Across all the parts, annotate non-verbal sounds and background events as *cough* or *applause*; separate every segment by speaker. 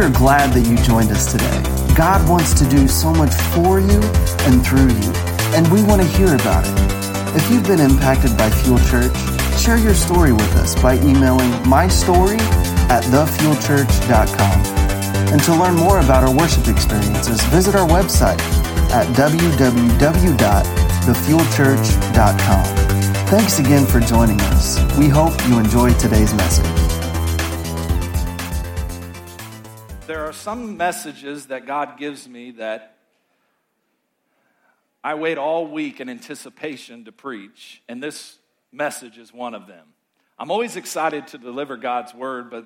Speaker 1: We are glad that you joined us today. God wants to do so much for you and through you, and we want to hear about it. If you've been impacted by Fuel Church, share your story with us by emailing my story at thefuelchurch.com. And to learn more about our worship experiences, visit our website at www.thefuelchurch.com. Thanks again for joining us. We hope you enjoyed today's message.
Speaker 2: Are some messages that God gives me that I wait all week in anticipation to preach, and this message is one of them. I'm always excited to deliver God's word, but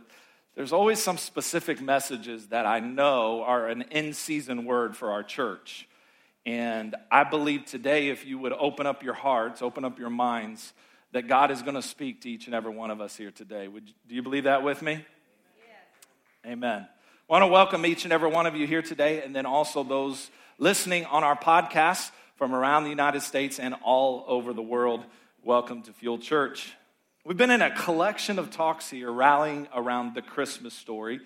Speaker 2: there's always some specific messages that I know are an in season word for our church. And I believe today, if you would open up your hearts, open up your minds, that God is going to speak to each and every one of us here today. Would, do you believe that with me? Yes. Amen. I want to welcome each and every one of you here today, and then also those listening on our podcast from around the United States and all over the world. Welcome to Fuel Church. We've been in a collection of talks here rallying around the Christmas story.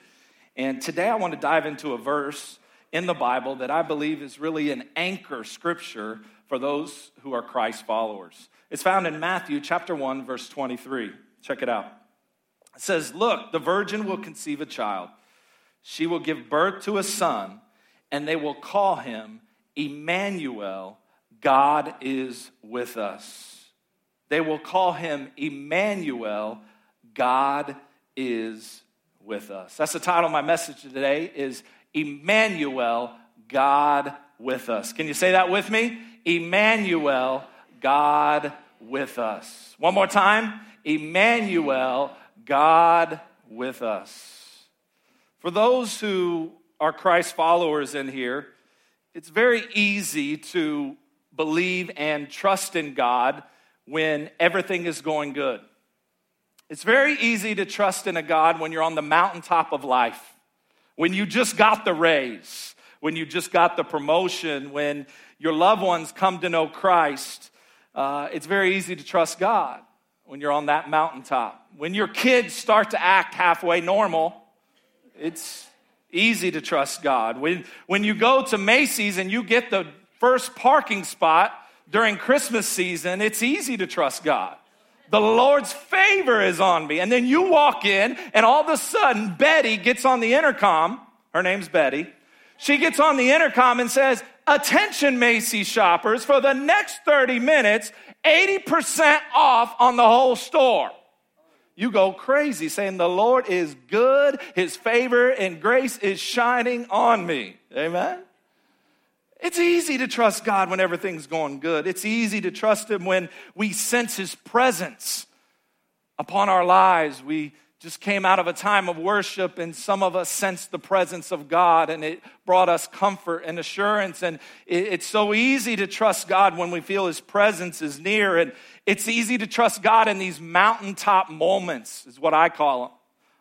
Speaker 2: And today I want to dive into a verse in the Bible that I believe is really an anchor scripture for those who are Christ followers. It's found in Matthew chapter 1 verse 23. Check it out. It says, "Look, the virgin will conceive a child. She will give birth to a son, and they will call him Emmanuel, God is with us." They will call him Emmanuel, God is with us. That's the title of my message today is Emmanuel, God with us. Can you say that with me? Emmanuel, God with us. One more time. Emmanuel, God with us. For those who are Christ followers in here, it's very easy to believe and trust in God when everything is going good. It's very easy to trust in a God when you're on the mountaintop of life when you just got the raise, when you just got the promotion, when your loved ones come to know Christ, uh, it's very easy to trust God when you're on that mountaintop. When your kids start to act halfway normal, it's easy to trust God. When, when you go to Macy's and you get the first parking spot during Christmas season, it's easy to trust God the Lord's favor is on me. And then you walk in, and all of a sudden, Betty gets on the intercom. Her name's Betty. She gets on the intercom and says, Attention, Macy's shoppers, for the next 30 minutes, 80% off on the whole store. You go crazy saying, The Lord is good, His favor and grace is shining on me. Amen. It's easy to trust God when everything's going good. It's easy to trust Him when we sense His presence upon our lives. We just came out of a time of worship, and some of us sensed the presence of God, and it brought us comfort and assurance. And it's so easy to trust God when we feel His presence is near. And it's easy to trust God in these mountaintop moments, is what I call them.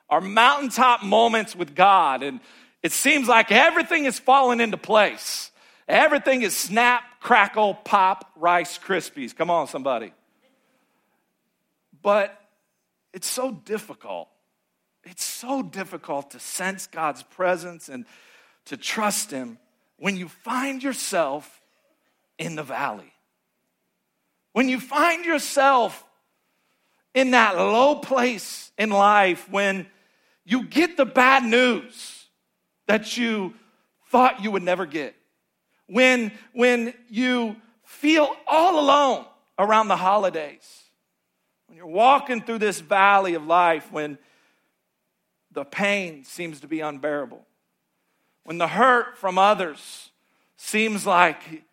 Speaker 2: Our mountaintop moments with God. And it seems like everything is falling into place. Everything is snap, crackle, pop, Rice Krispies. Come on, somebody. But it's so difficult. It's so difficult to sense God's presence and to trust Him when you find yourself in the valley. When you find yourself in that low place in life, when you get the bad news that you thought you would never get when, when you feel all alone around the holidays, when you're walking through this valley of life, when the pain seems to be unbearable, when the hurt from others seems like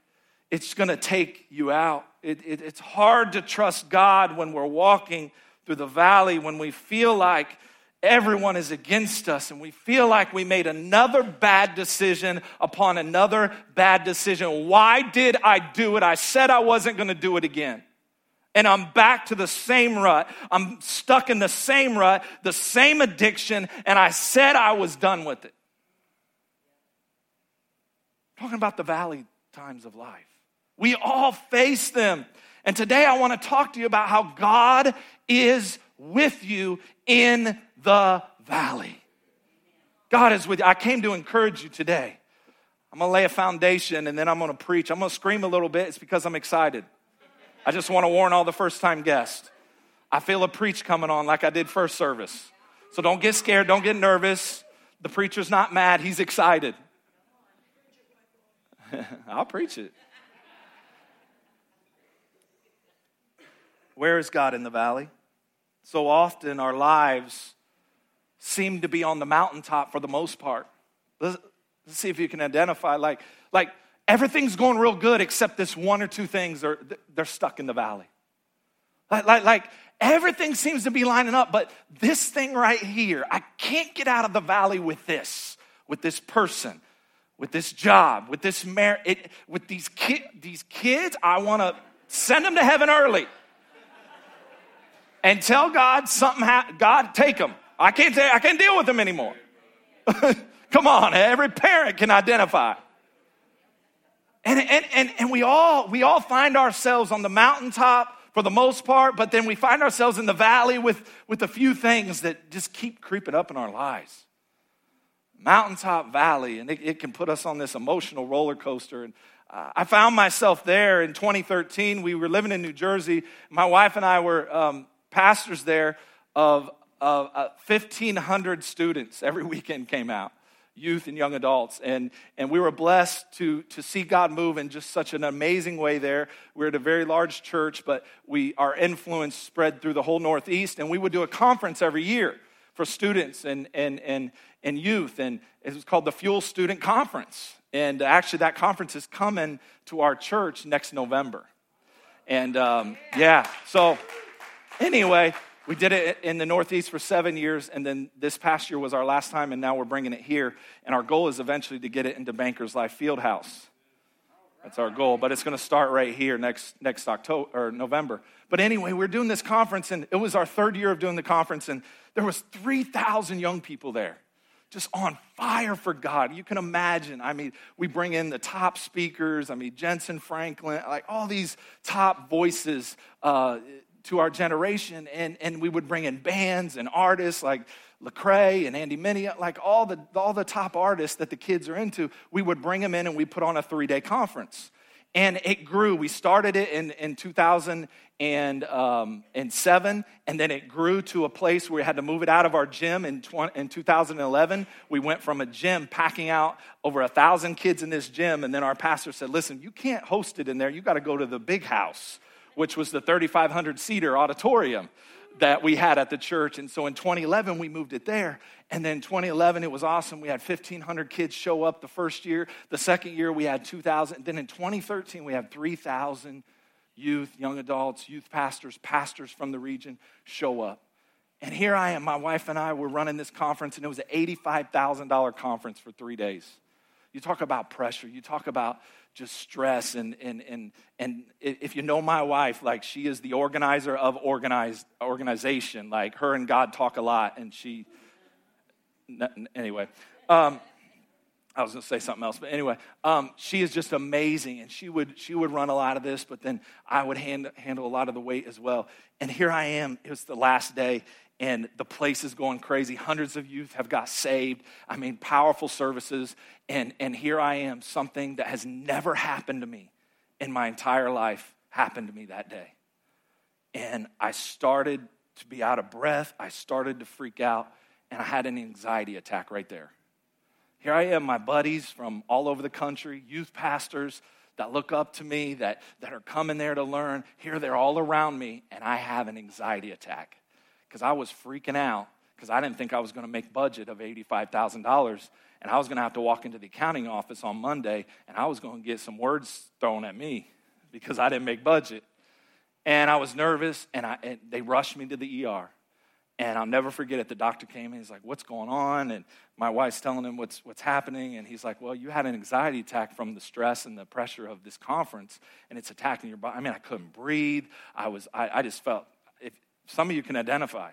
Speaker 2: it's going to take you out. It, it, it's hard to trust God when we're walking through the valley, when we feel like everyone is against us and we feel like we made another bad decision upon another bad decision. Why did I do it? I said I wasn't going to do it again. And I'm back to the same rut. I'm stuck in the same rut, the same addiction, and I said I was done with it. talking about the valley times of life. We all face them. And today I want to talk to you about how God is with you in the valley. God is with you. I came to encourage you today. I'm going to lay a foundation and then I'm going to preach. I'm going to scream a little bit. It's because I'm excited. I just want to warn all the first time guests. I feel a preach coming on like I did first service. So don't get scared, don't get nervous. The preacher's not mad, he's excited. *laughs* I'll preach it. Where is God in the valley? So often our lives seem to be on the mountaintop for the most part. Let's, let's see if you can identify like like everything's going real good except this one or two things are they're stuck in the valley. Like, like, like everything seems to be lining up, but this thing right here, I can't get out of the valley with this, with this person, with this job, with this marriage, with these, ki- these kids. I want to send them to heaven early and tell God something. Ha- God, take them. I can't. I can't deal with them anymore. *laughs* Come on, every parent can identify. And, and, and, and we all we all find ourselves on the mountaintop for the most part, but then we find ourselves in the valley with, with a few things that just keep creeping up in our lives. Mountaintop valley, and it, it can put us on this emotional roller coaster. And uh, I found myself there in 2013. We were living in New Jersey. My wife and I were um, pastors there of, of uh, 1,500 students. Every *laughs* weekend came out youth and young adults. And, and we were blessed to, to see God move in just such an amazing way there. We're at a very large church, but we, our influence spread through the whole Northeast. And we would do a conference every year for students and, and, and, and youth. And it was called the Fuel Student Conference. And actually, that conference is coming to our church next November. And um, yeah, so anyway, we did it in the Northeast for seven years, and then this past year was our last time, and now we're bringing it here. And our goal is eventually to get it into Bankers Life Fieldhouse. That's our goal, but it's going to start right here next next October or November. But anyway, we're doing this conference, and it was our third year of doing the conference, and there was three thousand young people there, just on fire for God. You can imagine. I mean, we bring in the top speakers. I mean, Jentezen Franklin, like all these top voices. Uh, to our generation, and, and we would bring in bands and artists like Lecrae and Andy Mineo, like all the, all the top artists that the kids are into, we would bring them in and we put on a three day conference. And it grew. We started it in, in 2007, um, and then it grew to a place where we had to move it out of our gym in, 20, in 2011. We went from a gym packing out over a thousand kids in this gym, and then our pastor said, Listen, you can't host it in there. You got to go to the big house which was the 3,500 seater auditorium that we had at the church. And so in 2011, we moved it there. And then 2011, it was awesome. We had 1,500 kids show up the first year. The second year, we had 2,000. Then in 2013, we had 3,000 youth, young adults, youth pastors, pastors from the region show up. And here I am, my wife and I were running this conference, and it was an $85,000 conference for three days. You talk about pressure, you talk about just stress and and and and if you know my wife like she is the organizer of organized organization like her and god talk a lot and she anyway um, I was going to say something else, but anyway, um, she is just amazing, and she would she would run a lot of this, but then I would hand, handle a lot of the weight as well. And here I am. It was the last day, and the place is going crazy. Hundreds of youth have got saved. I mean, powerful services. And, and here I am, something that has never happened to me in my entire life happened to me that day. And I started to be out of breath. I started to freak out, and I had an anxiety attack right there. Here I am, my buddies from all over the country, youth pastors that look up to me, that, that are coming there to learn. Here they're all around me, and I have an anxiety attack because I was freaking out because I didn't think I was going to make budget of $85,000 and I was going to have to walk into the accounting office on Monday and I was going to get some words thrown at me because I didn't make budget. And I was nervous and, I, and they rushed me to the ER. And I'll never forget it. The doctor came in. He's like, What's going on? And my wife's telling him what's, what's happening. And he's like, Well, you had an anxiety attack from the stress and the pressure of this conference, and it's attacking your body. I mean, I couldn't breathe. I, was, I, I just felt some of you can identify.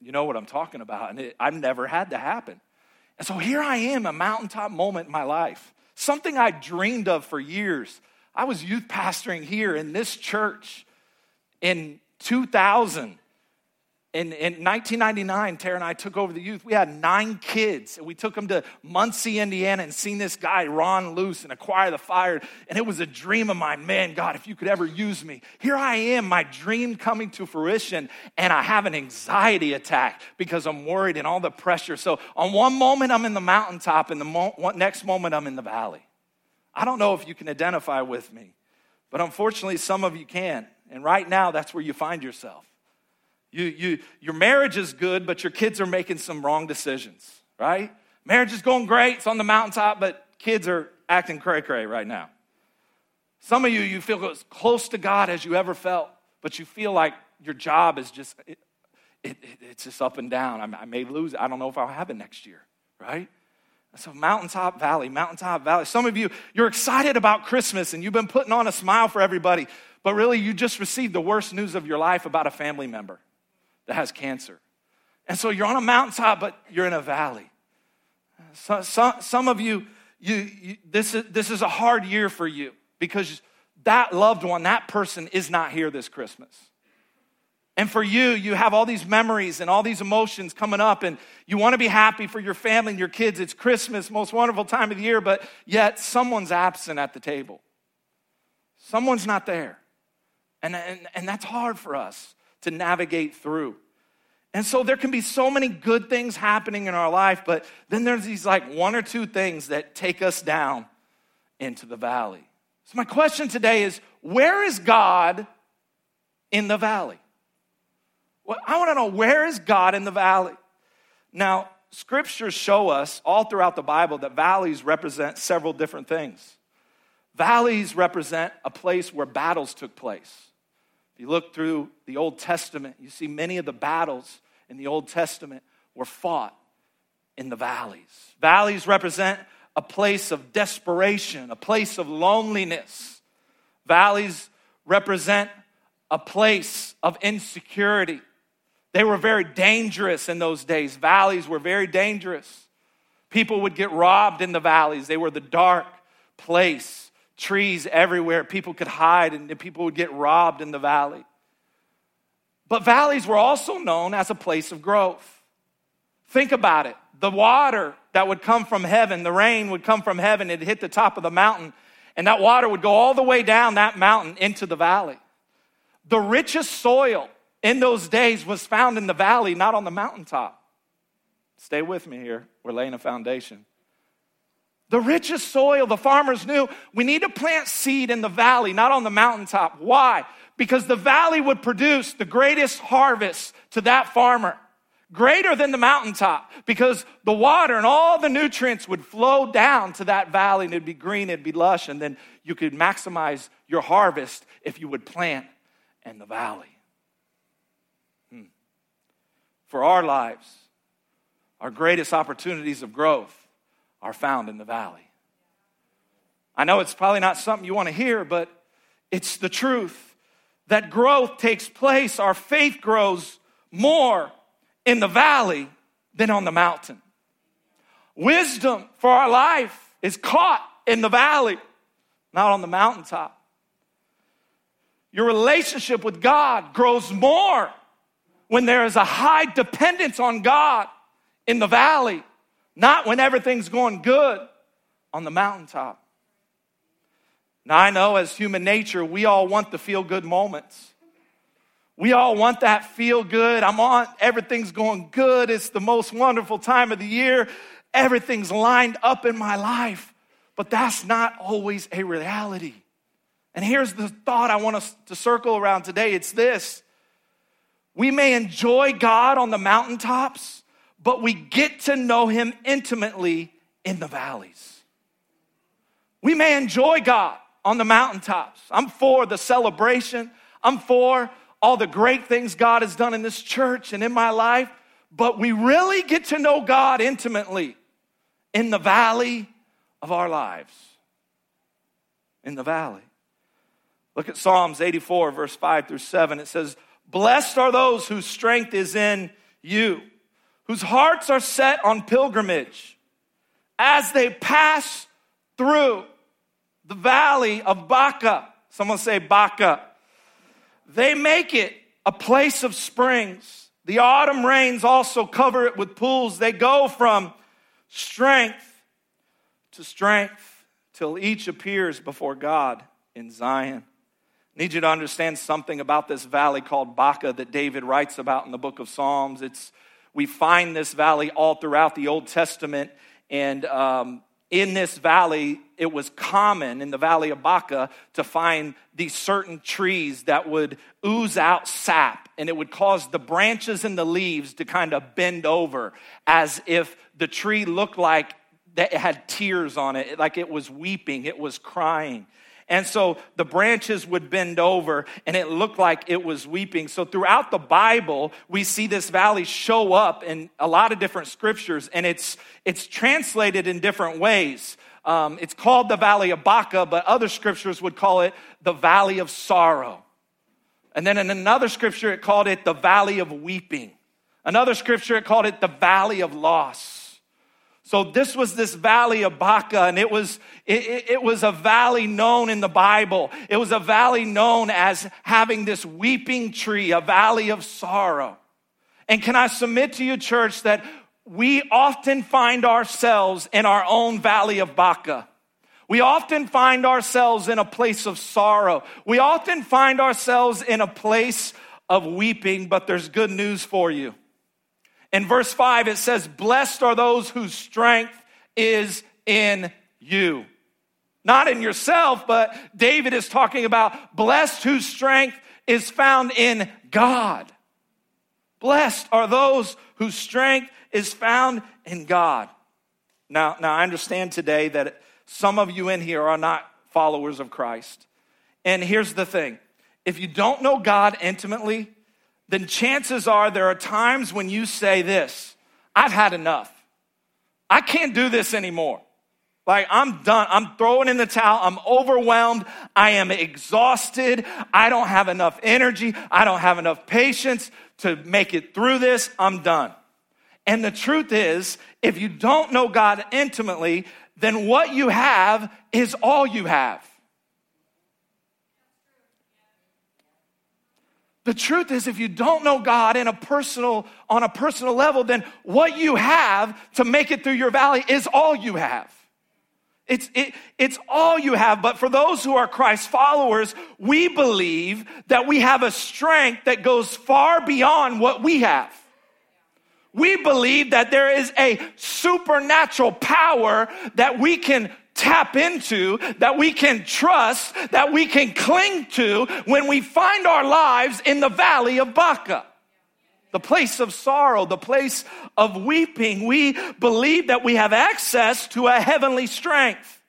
Speaker 2: You know what I'm talking about. And it, I've never had to happen. And so here I am, a mountaintop moment in my life, something I dreamed of for years. I was youth pastoring here in this church in 2000. In, in 1999, Tara and I took over the youth. We had nine kids, and we took them to Muncie, Indiana, and seen this guy, Ron Luce, and Acquire the Fire. And it was a dream of mine. Man, God, if you could ever use me. Here I am, my dream coming to fruition, and I have an anxiety attack because I'm worried and all the pressure. So, on one moment, I'm in the mountaintop, and the mo- next moment, I'm in the valley. I don't know if you can identify with me, but unfortunately, some of you can. And right now, that's where you find yourself. You, you, your marriage is good, but your kids are making some wrong decisions, right? Marriage is going great, it's on the mountaintop, but kids are acting cray cray right now. Some of you, you feel as close to God as you ever felt, but you feel like your job is just, it, it, it's just up and down. I, I may lose it. I don't know if I'll have it next year, right? So, mountaintop valley, mountaintop valley. Some of you, you're excited about Christmas and you've been putting on a smile for everybody, but really you just received the worst news of your life about a family member that has cancer. And so you're on a mountaintop, but you're in a valley. So, so, some of you, you, you, this, is, this is a hard year for you because that loved one, that person is not here this Christmas. And for you, you have all these memories and all these emotions coming up, and you want to be happy for your family and your kids. It's Christmas, most wonderful time of the year, but yet someone's absent at the table. Someone's not there. And, and, and that's hard for us to navigate through. And so there can be so many good things happening in our life, but then there's these like one or two things that take us down into the valley. So, my question today is where is God in the valley? Well, I want to know where is God in the valley? Now, scriptures show us all throughout the Bible that valleys represent several different things. Valleys represent a place where battles took place. If you look through the Old Testament, you see many of the battles in the Old Testament were fought in the valleys. Valleys represent a place of desperation, a place of loneliness. Valleys represent a place of insecurity. They were very dangerous in those days. Valleys were very dangerous. People would get robbed in the valleys, they were the dark place trees everywhere. People could hide and people would get robbed in the valley. But valleys were also known as a place of growth. Think about it. The water that would come from heaven, the rain would come from heaven, it'd hit the top of the mountain, and that water would go all the way down that mountain into the valley. The richest soil in those days was found in the valley, not on the mountaintop. Stay with me here. We're laying a foundation. The richest soil, the farmers knew we need to plant seed in the valley, not on the mountaintop. Why? Because the valley would produce the greatest harvest to that farmer, greater than the mountaintop, because the water and all the nutrients would flow down to that valley and it'd be green, it'd be lush, and then you could maximize your harvest if you would plant in the valley. Hmm. For our lives, our greatest opportunities of growth are found in the valley. I know it's probably not something you want to hear, but it's the truth that growth takes place. Our faith grows more in the valley than on the mountain. Wisdom for our life is caught in the valley, not on the mountaintop. Your relationship with God grows more when there is a high dependence on God in the valley not when everything's going good on the mountaintop. Now, I know as human nature, we all want the feel good moments. We all want that feel good. I'm on, everything's going good. It's the most wonderful time of the year. Everything's lined up in my life. But that's not always a reality. And here's the thought I want us to circle around today it's this we may enjoy God on the mountaintops, but we get to know him intimately in the valleys. We may enjoy God on the mountaintops. I'm for the celebration, I'm for all the great things God has done in this church and in my life, but we really get to know God intimately in the valley of our lives. In the valley. Look at Psalms 84, verse 5 through 7. It says, Blessed are those whose strength is in you whose hearts are set on pilgrimage as they pass through the valley of Baca. Someone say Baca. They make it a place of springs The autumn rains also cover it with pools. They go from strength to strength till each appears before God in Zion. I need you to understand something about this valley called Baca that David writes about in the book of Psalms. It's we find this valley all throughout the Old Testament, and um, in this valley, it was common in the valley of Baca to find these certain trees that would ooze out sap, and it would cause the branches and the leaves to kind of bend over as if the tree looked like that it had tears on it, like it was weeping, it was crying. And so the branches would bend over and it looked like it was weeping. So throughout the Bible, we see this valley show up in a lot of different scriptures and it's, it's translated in different ways. Um, it's called the Valley of Baca, but other scriptures would call it the Valley of Sorrow. And then in another scripture, it called it the Valley of Weeping. Another scripture, it called it the Valley of Loss. So this was this valley of Baca, and it was, it, it, was a valley known in the Bible. It was a valley known as having this weeping tree, a valley of sorrow. And can I submit to you, church, that we often find ourselves in our own valley of Baca. We often find ourselves in a place of sorrow. We often find ourselves in a place of weeping, but there's good news for you. In verse 5, it says, Blessed are those whose strength is in you. Not in yourself, but David is talking about blessed whose strength is found in God. Blessed are those whose strength is found in God. Now, now I understand today that some of you in here are not followers of Christ. And here's the thing if you don't know God intimately, then chances are there are times when you say this I've had enough. I can't do this anymore. Like, I'm done. I'm throwing in the towel. I'm overwhelmed. I am exhausted. I don't have enough energy. I don't have enough patience to make it through this. I'm done. And the truth is, if you don't know God intimately, then what you have is all you have. The truth is, if you don't know God in a personal, on a personal level, then what you have to make it through your valley is all you have. It's, it, it's all you have. But for those who are Christ followers, we believe that we have a strength that goes far beyond what we have. We believe that there is a supernatural power that we can tap into, that we can trust, that we can cling to when we find our lives in the valley of Baca. The place of sorrow, the place of weeping. We believe that we have access to a heavenly strength.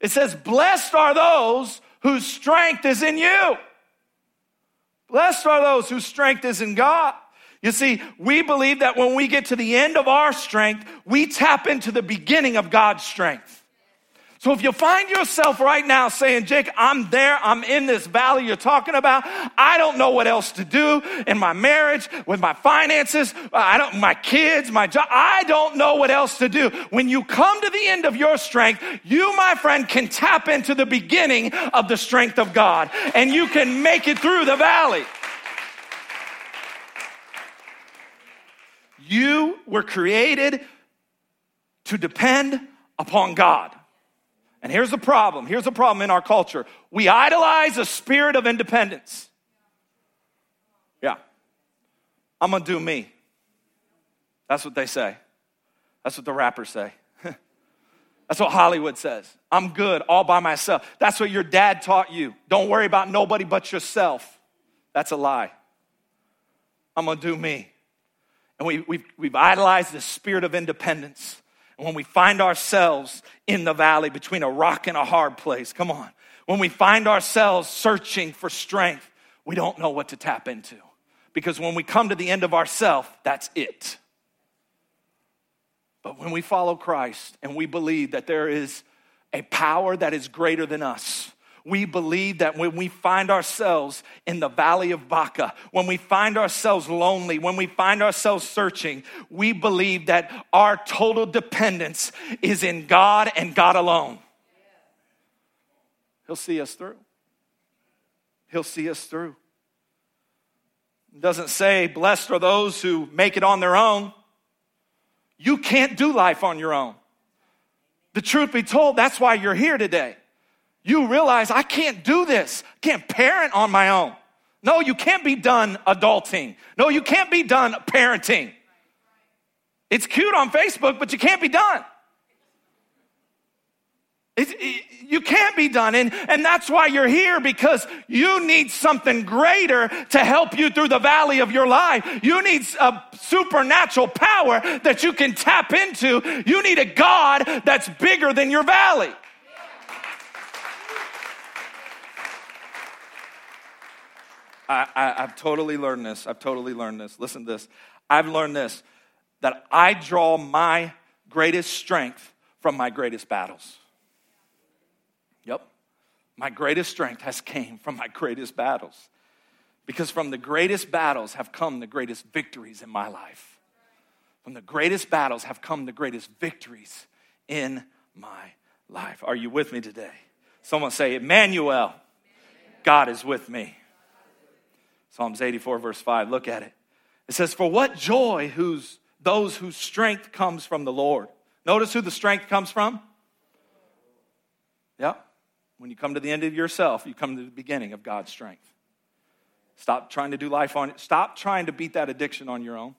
Speaker 2: It says, Blessed are those whose strength is in you. Blessed are those whose strength is in God. You see, we believe that when we get to the end of our strength, we tap into the beginning of God's strength. So if you find yourself right now saying, Jake, I'm there, I'm in this valley you're talking about, I don't know what else to do in my marriage, with my finances, I don't, my kids, my job, I don't know what else to do. When you come to the end of your strength, you, my friend, can tap into the beginning of the strength of God and you can make it through the valley. You were created to depend upon God. And here's the problem. Here's the problem in our culture. We idolize a spirit of independence. Yeah. I'm to do me. That's what they say. That's what the rappers say. *laughs* That's what Hollywood says. I'm good all by myself. That's what your dad taught you. Don't worry about nobody but yourself. That's a lie. I'm to do me. And we, we've, we've idolized the spirit of independence. And when we find ourselves in the valley between a rock and a hard place, come on. When we find ourselves searching for strength, we don't know what to tap into. Because when we come to the end of ourself, that's it. But when we follow Christ and we believe that there is a power that is greater than us, we believe that when we find ourselves in the valley of Baca, when we find ourselves lonely, when we find ourselves searching, we believe that our total dependence is in God and God alone. He'll see us through. He'll see us through. It doesn't say, blessed are those who make it on their own. You can't do life on your own. The truth be told, that's why you're here today. You realize I can't do this, can't parent on my own. No, you can't be done adulting. No, you can't be done parenting. It's cute on Facebook, but you can't be done. It, you can't be done. And, and that's why you're here because you need something greater to help you through the valley of your life. You need a supernatural power that you can tap into. You need a God that's bigger than your valley. I, I, I've totally learned this. I've totally learned this. Listen to this. I've learned this that I draw my greatest strength from my greatest battles. Yep. My greatest strength has came from my greatest battles. Because from the greatest battles have come the greatest victories in my life. From the greatest battles have come the greatest victories in my life. Are you with me today? Someone say, Emmanuel, God is with me. Psalms 84, verse 5. Look at it. It says, For what joy whose, those whose strength comes from the Lord. Notice who the strength comes from? Yeah. When you come to the end of yourself, you come to the beginning of God's strength. Stop trying to do life on it. Stop trying to beat that addiction on your own.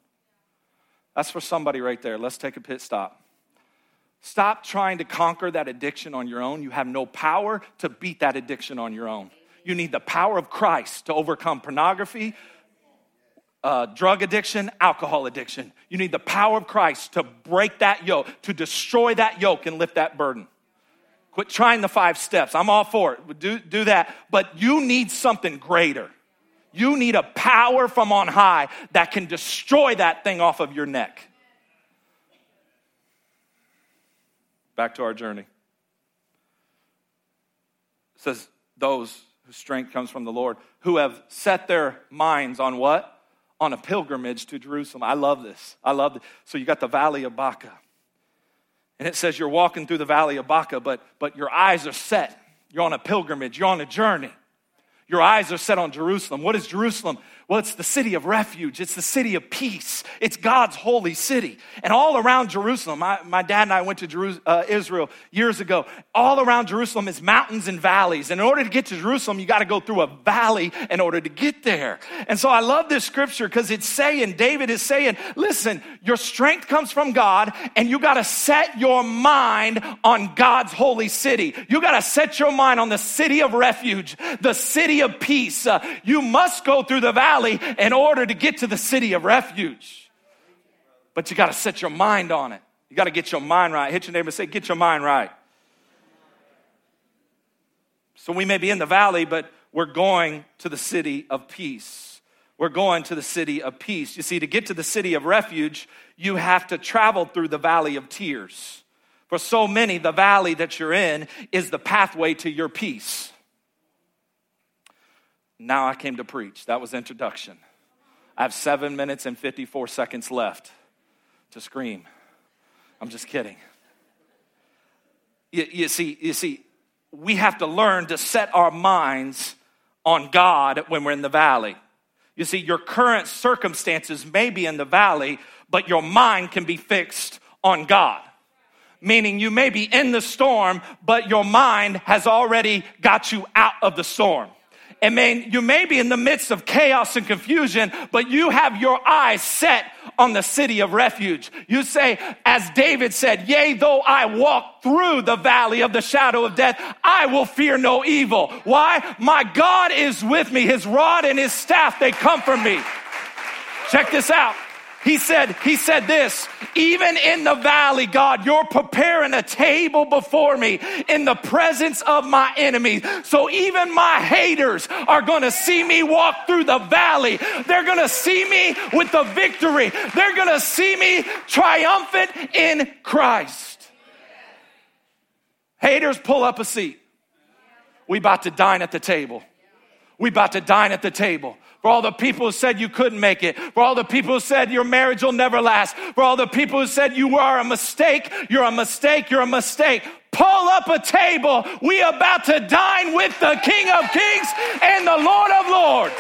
Speaker 2: That's for somebody right there. Let's take a pit stop. Stop trying to conquer that addiction on your own. You have no power to beat that addiction on your own. You need the power of Christ to overcome pornography, uh, drug addiction, alcohol addiction. You need the power of Christ to break that yoke, to destroy that yoke and lift that burden. Quit trying the five steps. I'm all for it. Do, do that. But you need something greater. You need a power from on high that can destroy that thing off of your neck. Back to our journey. It says, Those whose strength comes from the Lord, who have set their minds on what? On a pilgrimage to Jerusalem. I love this. I love this. So you got the Valley of Baca. And it says you're walking through the valley of Baca, but, but your eyes are set. You're on a pilgrimage, you're on a journey. Your eyes are set on Jerusalem. What is Jerusalem? Well, it's the city of refuge. It's the city of peace. It's God's holy city. And all around Jerusalem, my, my dad and I went to Jeru- uh, Israel years ago. All around Jerusalem is mountains and valleys. And in order to get to Jerusalem, you got to go through a valley in order to get there. And so I love this scripture because it's saying, David is saying, listen, your strength comes from God, and you got to set your mind on God's holy city. You got to set your mind on the city of refuge, the city of peace. Uh, you must go through the valley valley in order to get to the city of refuge. But you got to set your mind on it. You got to get your mind right. Hit your neighbor and say, Get your mind right. So we may be in the valley, but we're going to the city of peace. We're going to the city of peace. You see, to get to the city of refuge, you have to travel through the valley of tears. For so many, the valley that you're in is the pathway to your peace. Now I came to preach. That was introduction. I have seven minutes and 54 seconds left to scream. I'm just kidding. You, you, see, you see, we have to learn to set our minds on God when we're in the valley. You see, your current circumstances may be in the valley, but your mind can be fixed on God. Meaning, you may be in the storm, but your mind has already got you out of the storm. And man, you may be in the midst of chaos and confusion, but you have your eyes set on the city of refuge. You say, as David said, Yea, though I walk through the valley of the shadow of death, I will fear no evil. Why? My God is with me. His rod and his staff, they comfort me. Check this out. He said, he said this, even in the valley, God, you're preparing a table before me in the presence of my enemies. So even my haters are going to see me walk through the valley. They're going to see me with the victory. They're going to see me triumphant in Christ. Haters pull up a seat. We about to dine at the table. We about to dine at the table for all the people who said you couldn't make it, for all the people who said your marriage will never last, for all the people who said you are a mistake, you're a mistake, you're a mistake. Pull up a table. We about to dine with the King of Kings and the Lord of Lords.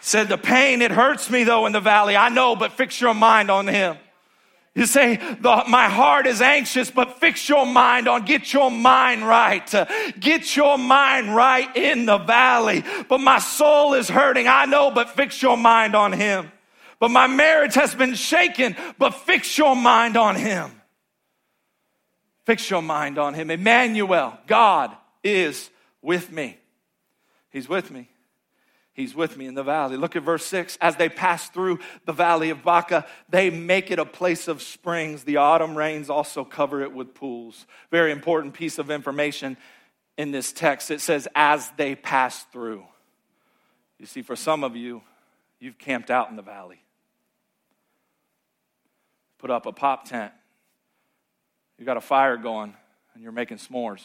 Speaker 2: Said, The pain, it hurts me though in the valley. I know, but fix your mind on him. You say, My heart is anxious, but fix your mind on, get your mind right. Get your mind right in the valley. But my soul is hurting. I know, but fix your mind on him. But my marriage has been shaken, but fix your mind on him. Fix your mind on him. Emmanuel, God is with me. He's with me. He's with me in the valley. Look at verse 6. As they pass through the valley of Baca, they make it a place of springs. The autumn rains also cover it with pools. Very important piece of information in this text. It says, as they pass through. You see, for some of you, you've camped out in the valley, put up a pop tent, you got a fire going, and you're making s'mores.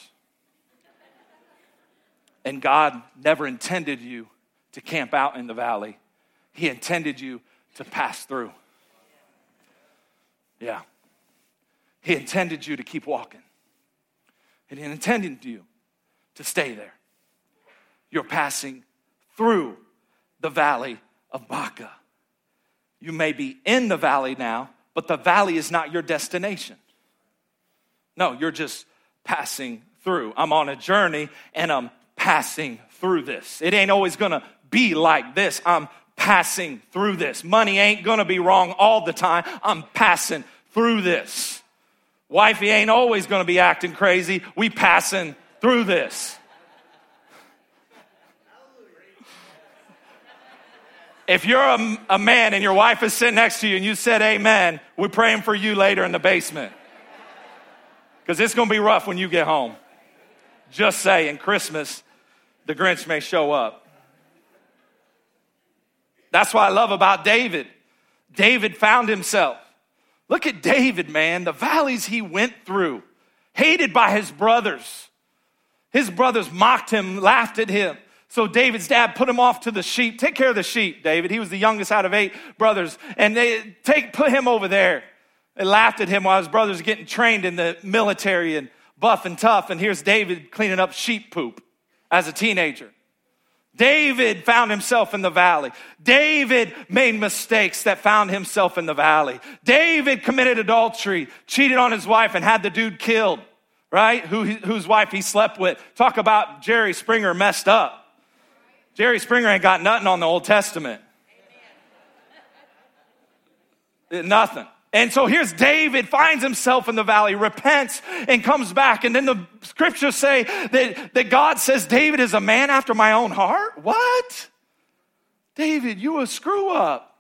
Speaker 2: And God never intended you to camp out in the valley, He intended you to pass through. Yeah. He intended you to keep walking, and He intended you to stay there. You're passing through the valley of Baca. You may be in the valley now, but the valley is not your destination. No, you're just passing through. I'm on a journey and I'm passing through this. It ain't always gonna be like this. I'm passing through this. Money ain't gonna be wrong all the time. I'm passing through this. Wifey ain't always gonna be acting crazy. We passing through this. If you're a, a, man and your wife is sitting next to you and you said amen, we're praying for you later in the basement. Because it's to be rough when you get home. Just saying, Christmas, the Grinch may show up. That's what I love about David. David found himself. Look at David, man, the valleys he went through, hated by his brothers. His brothers mocked him, laughed at him. So David's dad put him off to the sheep. Take care of the sheep, David. He was the youngest out of eight brothers. And they take put him over there. They laughed at him while his brothers were getting trained in the military and buff and tough. And here's David cleaning up sheep poop as a teenager. David found himself in the valley. David made mistakes that found himself in the valley. David committed adultery, cheated on his wife, and had the dude killed, right? Who, whose wife he slept with. Talk about Jerry Springer messed up. Jerry Springer ain't got nothing on the Old Testament. Nothing. And so here's David, finds himself in the valley, repents, and comes back. And then the scriptures say that, that God says, David is a man after my own heart. What? David, you a screw up.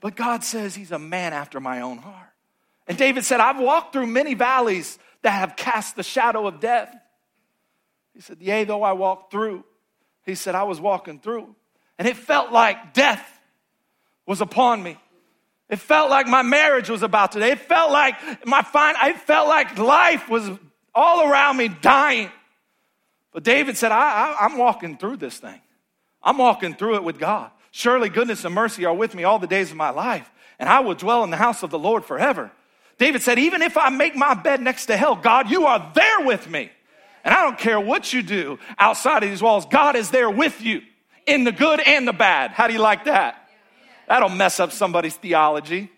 Speaker 2: But God says he's a man after my own heart. And David said, I've walked through many valleys that have cast the shadow of death. He said, Yea, though I walked through. He said, I was walking through. And it felt like death was upon me. It felt like my marriage was about to. It felt like my fine. I felt like life was all around me dying. But David said, I, I, I'm walking through this thing. I'm walking through it with God. Surely goodness and mercy are with me all the days of my life, and I will dwell in the house of the Lord forever. David said, Even if I make my bed next to hell, God, you are there with me. And I don't care what you do outside of these walls, God is there with you in the good and the bad. How do you like that? That'll mess up somebody's theology.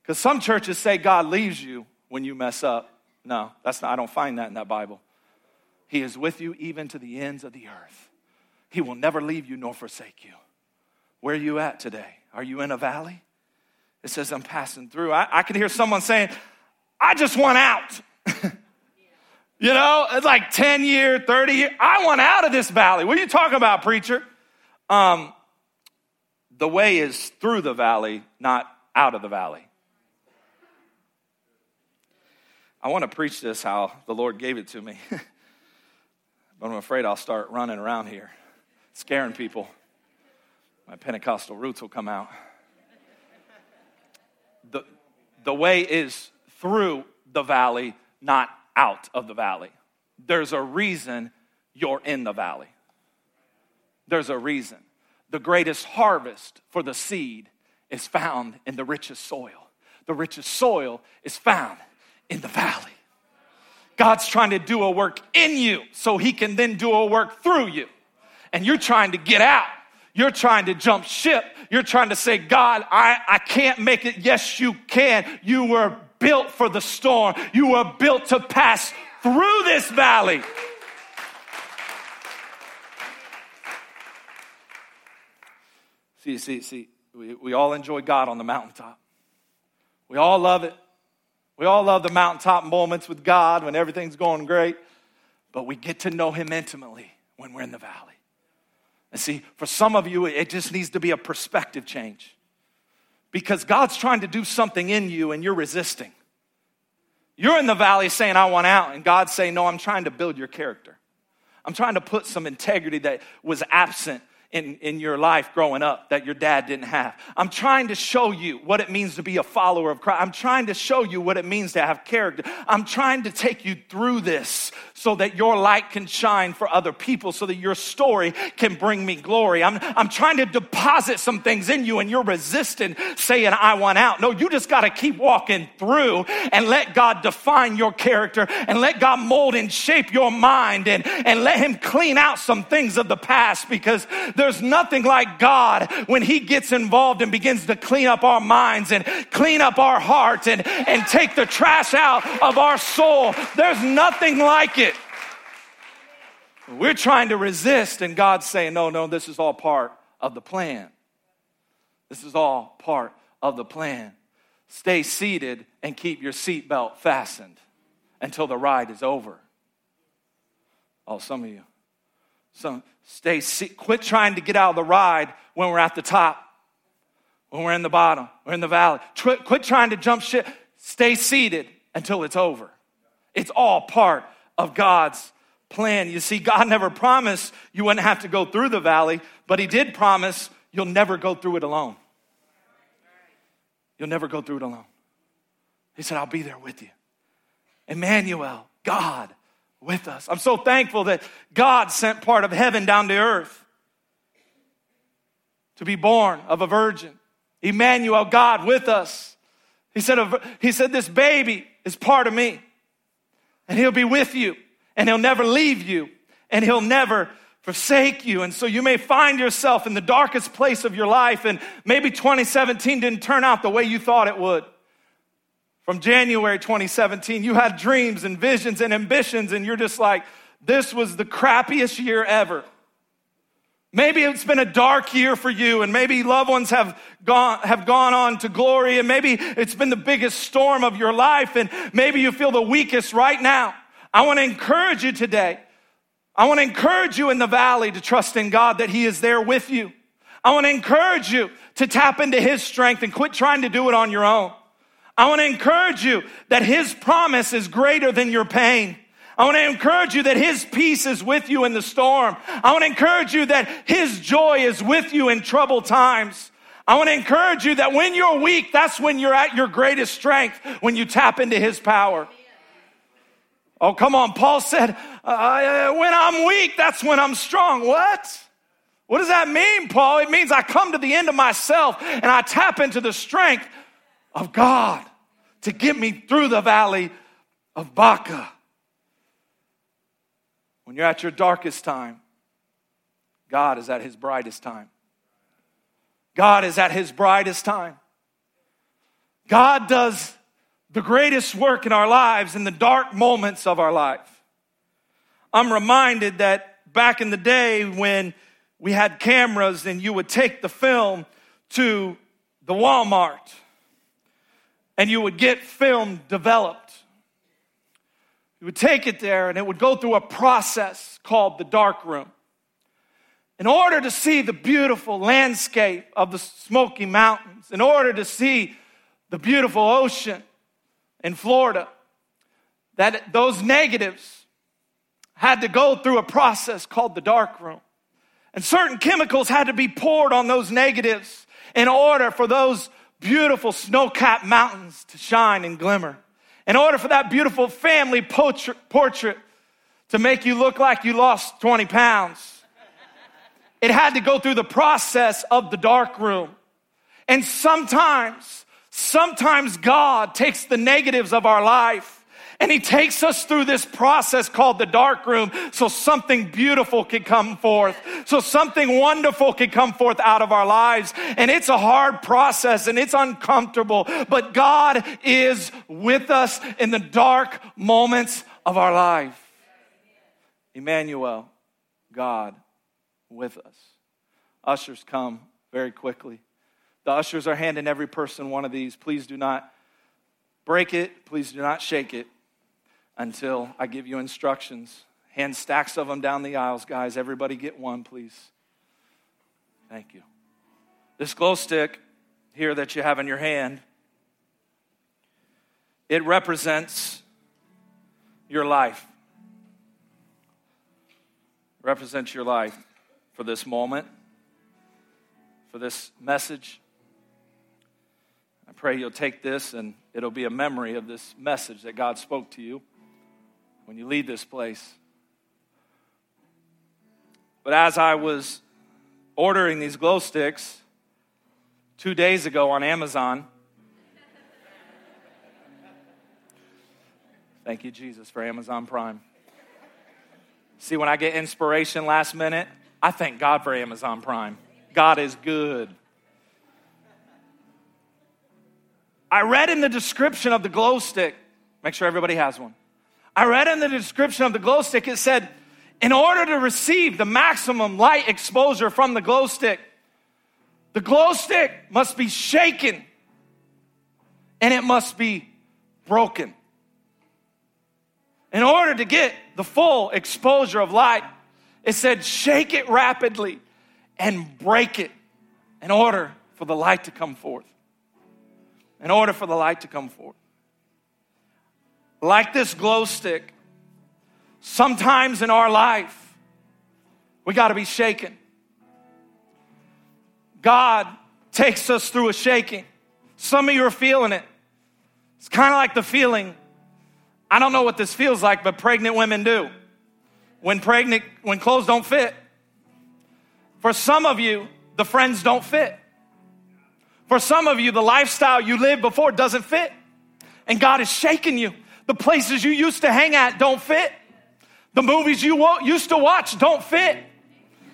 Speaker 2: Because some churches say God leaves you when you mess up. No, that's not, I don't find that in that Bible. He is with you even to the ends of the earth. He will never leave you nor forsake you. Where are you at today? Are you in a valley? It says, I'm passing through. I, I hear someone saying, I just want out. *laughs* you know, it's like 10 year, 30 year. I want out of this valley. What are you talking about, preacher? Um, the way is through the valley, not out of the valley. I want to preach this how the Lord gave it to me. *laughs* but I'm afraid I'll start running around here, scaring people. My Pentecostal roots will come out. The, the way is through the valley, not out of the valley. There's a reason you're in the valley. There's a reason the greatest harvest for the seed is found in the richest soil. The richest soil is found in the valley. God's trying to do a work in you so he can then do a work through you. And you're trying to get out You're trying to jump ship. You're trying to say, God, I, I can't make it. Yes, you can. You were built for the storm. You were built to pass through this valley. See, see, see, we, we all enjoy God on the mountaintop. We all love it. We all love the mountaintop moments with God when everything's going great, but we get to know Him intimately when we're in the valley. And see, for some of you, it just needs to be a perspective change because God's trying to do something in you and you're resisting. You're in the valley saying, I want out, and God's saying, No, I'm trying to build your character. I'm trying to put some integrity that was absent in, in your life growing up that your dad didn't have. I'm trying to show you what it means to be a follower of Christ. I'm trying to show you what it means to have character. I'm trying to take you through this so that your light can shine for other people, so that your story can bring me glory. I'm, I'm trying to deposit some things in you and you're resistant saying, I want out. No, you just got to keep walking through and let God define your character and let God mold and shape your mind and, and let Him clean out some things of the past because there's nothing like God when He gets involved and begins to clean up our minds and clean up our hearts and, and take the trash out of our soul. There's nothing like it. We're trying to resist, and God's saying, No, no, this is all part of the plan. This is all part of the plan. Stay seated and keep your seatbelt fastened until the ride is over. Oh, some of you. Some, Stay, quit trying to get out of the ride when we're at the top, when we're in the bottom, we're in the valley. Quit trying to jump ship. Stay seated until it's over. It's all part of God's plan. You see, God never promised you wouldn't have to go through the valley, but He did promise you'll never go through it alone. You'll never go through it alone. He said, I'll be there with you. Emmanuel, God with us. I'm so thankful that God sent part of heaven down to earth to be born of a virgin. Emmanuel, God with us. He said, he said, This baby is part of me, and he'll be with you, and he'll never leave you, and he'll never forsake you. And so you may find yourself in the darkest place of your life, and maybe 2017 didn't turn out the way you thought it would from January 2017. You had dreams and visions and ambitions, and you're just like, this was the crappiest year ever. Maybe it's been a dark year for you, and maybe loved ones have gone, have gone on to glory, and maybe it's been the biggest storm of your life, and maybe you feel the weakest right now. I want to encourage you today. I want to encourage you in the valley to trust in God that He is there with you. I want to encourage you to tap into His strength and quit trying to do it on your own. I want to encourage you that His promise is greater than your pain. I want to encourage you that His peace is with you in the storm. I want to encourage you that His joy is with you in troubled times. I want to encourage you that when you're weak, that's when you're at your greatest strength, when you tap into His power. Oh, come on. Paul said, uh, when I'm weak, that's when I'm strong. What? What does that mean, Paul? It means I come to the end of myself and I tap into the strength of God to get me through the valley of Baca. When you're at your darkest time, God is at his brightest time. God is at his brightest time. God does the greatest work in our lives in the dark moments of our life. I'm reminded that back in the day when we had cameras and you would take the film to the Walmart and you would get film developed. You would take it there and it would go through a process called the dark room. In order to see the beautiful landscape of the Smoky Mountains, in order to see the beautiful ocean in Florida, that those negatives had to go through a process called the dark room. And certain chemicals had to be poured on those negatives in order for those beautiful snow capped mountains to shine and glimmer. In order for that beautiful family portrait to make you look like you lost 20 pounds, it had to go through the process of the dark room. And sometimes, sometimes God takes the negatives of our life And he takes us through this process called the dark room so something beautiful can come forth, so something wonderful can come forth out of our lives. And it's a hard process and it's uncomfortable, but God is with us in the dark moments of our life. Emmanuel, God with us. Ushers come very quickly. The ushers are handing every person one of these. Please do not break it. Please do not shake it until I give you instructions. Hand stacks of them down the aisles, guys. Everybody get one, please. Thank you. This glow stick here that you have in your hand, it represents your life. Represents your life for this moment, for this message. I pray you'll take this and it'll be a memory of this message that God spoke to you when you leave this place. But as I was ordering these glow sticks two days ago on Amazon, thank you, Jesus, for Amazon Prime. See, when I get inspiration last minute, I thank God for Amazon Prime. God is good. I read in the description of the glow stick, make sure everybody has one. I read in the description of the glow stick, it said, in order to receive the maximum light exposure from the glow stick, the glow stick must be shaken and it must be broken. In order to get the full exposure of light, it said, shake it rapidly and break it in order for the light to come forth. In order for the light to come forth like this glow stick, sometimes in our life, we got to be shaken. God takes us through a shaking. Some of you are feeling it. It's kind of like the feeling, I don't know what this feels like, but pregnant women do. When pregnant, when clothes don't fit. For some of you, the friends don't fit. For some of you, the lifestyle you lived before doesn't fit. And God is shaking you. The places you used to hang at don't fit. The movies you used to watch don't fit.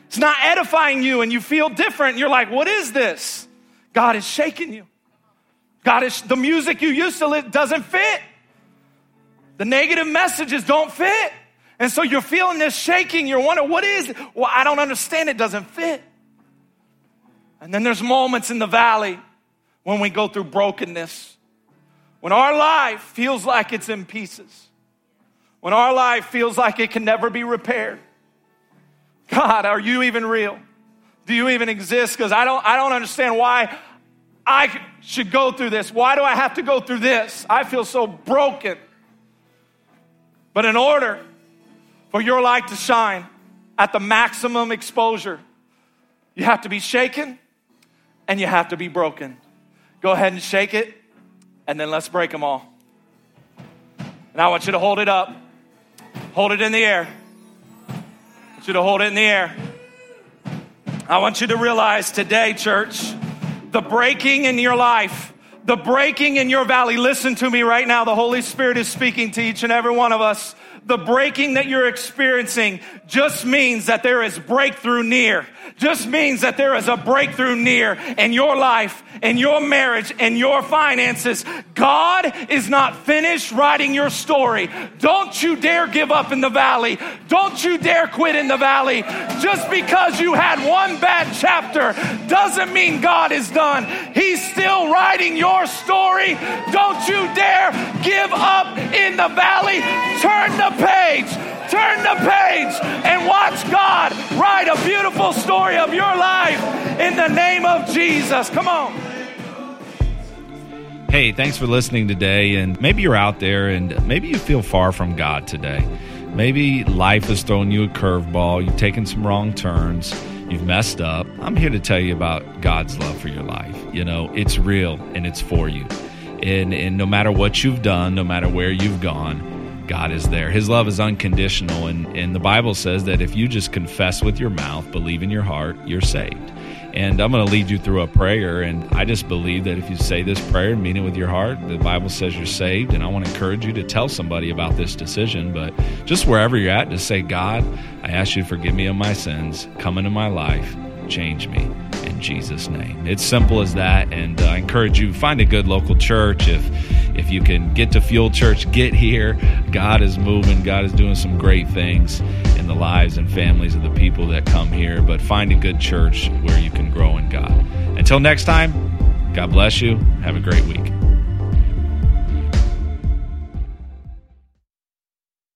Speaker 2: It's not edifying you and you feel different. You're like, what is this? God is shaking you. God is, the music you used to live doesn't fit. The negative messages don't fit. And so you're feeling this shaking. You're wondering, what is it? Well, I don't understand. It doesn't fit. And then there's moments in the valley when we go through brokenness when our life feels like it's in pieces, when our life feels like it can never be repaired, God, are you even real? Do you even exist? Because I don't, I don't understand why I should go through this. Why do I have to go through this? I feel so broken. But in order for your light to shine at the maximum exposure, you have to be shaken and you have to be broken. Go ahead and shake it and then let's break them all. And I want you to hold it up. Hold it in the air. I want you to hold it in the air. I want you to realize today, church, the breaking in your life, the breaking in your valley. Listen to me right now. The Holy Spirit is speaking to each and every one of us. The breaking that you're experiencing just means that there is breakthrough near just means that there is a breakthrough near in your life, in your marriage, in your finances. God is not finished writing your story. Don't you dare give up in the valley. Don't you dare quit in the valley. Just because you had one bad chapter doesn't mean God is done. He's still writing your story. Don't you dare give up in the valley. Turn the page. Turn the page and watch God write a beautiful story of your life in the name of Jesus. Come on.
Speaker 3: Hey, thanks for listening today. And maybe you're out there and maybe you feel far from God today. Maybe life has thrown you a curveball, you've taken some wrong turns, you've messed up. I'm here to tell you about God's love for your life. You know, it's real and it's for you. And, and no matter what you've done, no matter where you've gone, God is there. His love is unconditional. And, and the Bible says that if you just confess with your mouth, believe in your heart, you're saved.
Speaker 2: And I'm going to lead you through a prayer. And I just believe that if you say this prayer and mean it with your heart, the Bible says you're saved. And I want to encourage you to tell somebody about this decision. But just wherever you're at, just say, God, I ask you to forgive me of my sins, come into my life, change me in Jesus' name. It's simple as that. And uh, I encourage you find a good local church. If if you can get to Fuel Church, get here. God is moving. God is doing some great things in the lives and families of the people that come here. But find a good church where you can grow in God. Until next time, God bless you. Have a great week.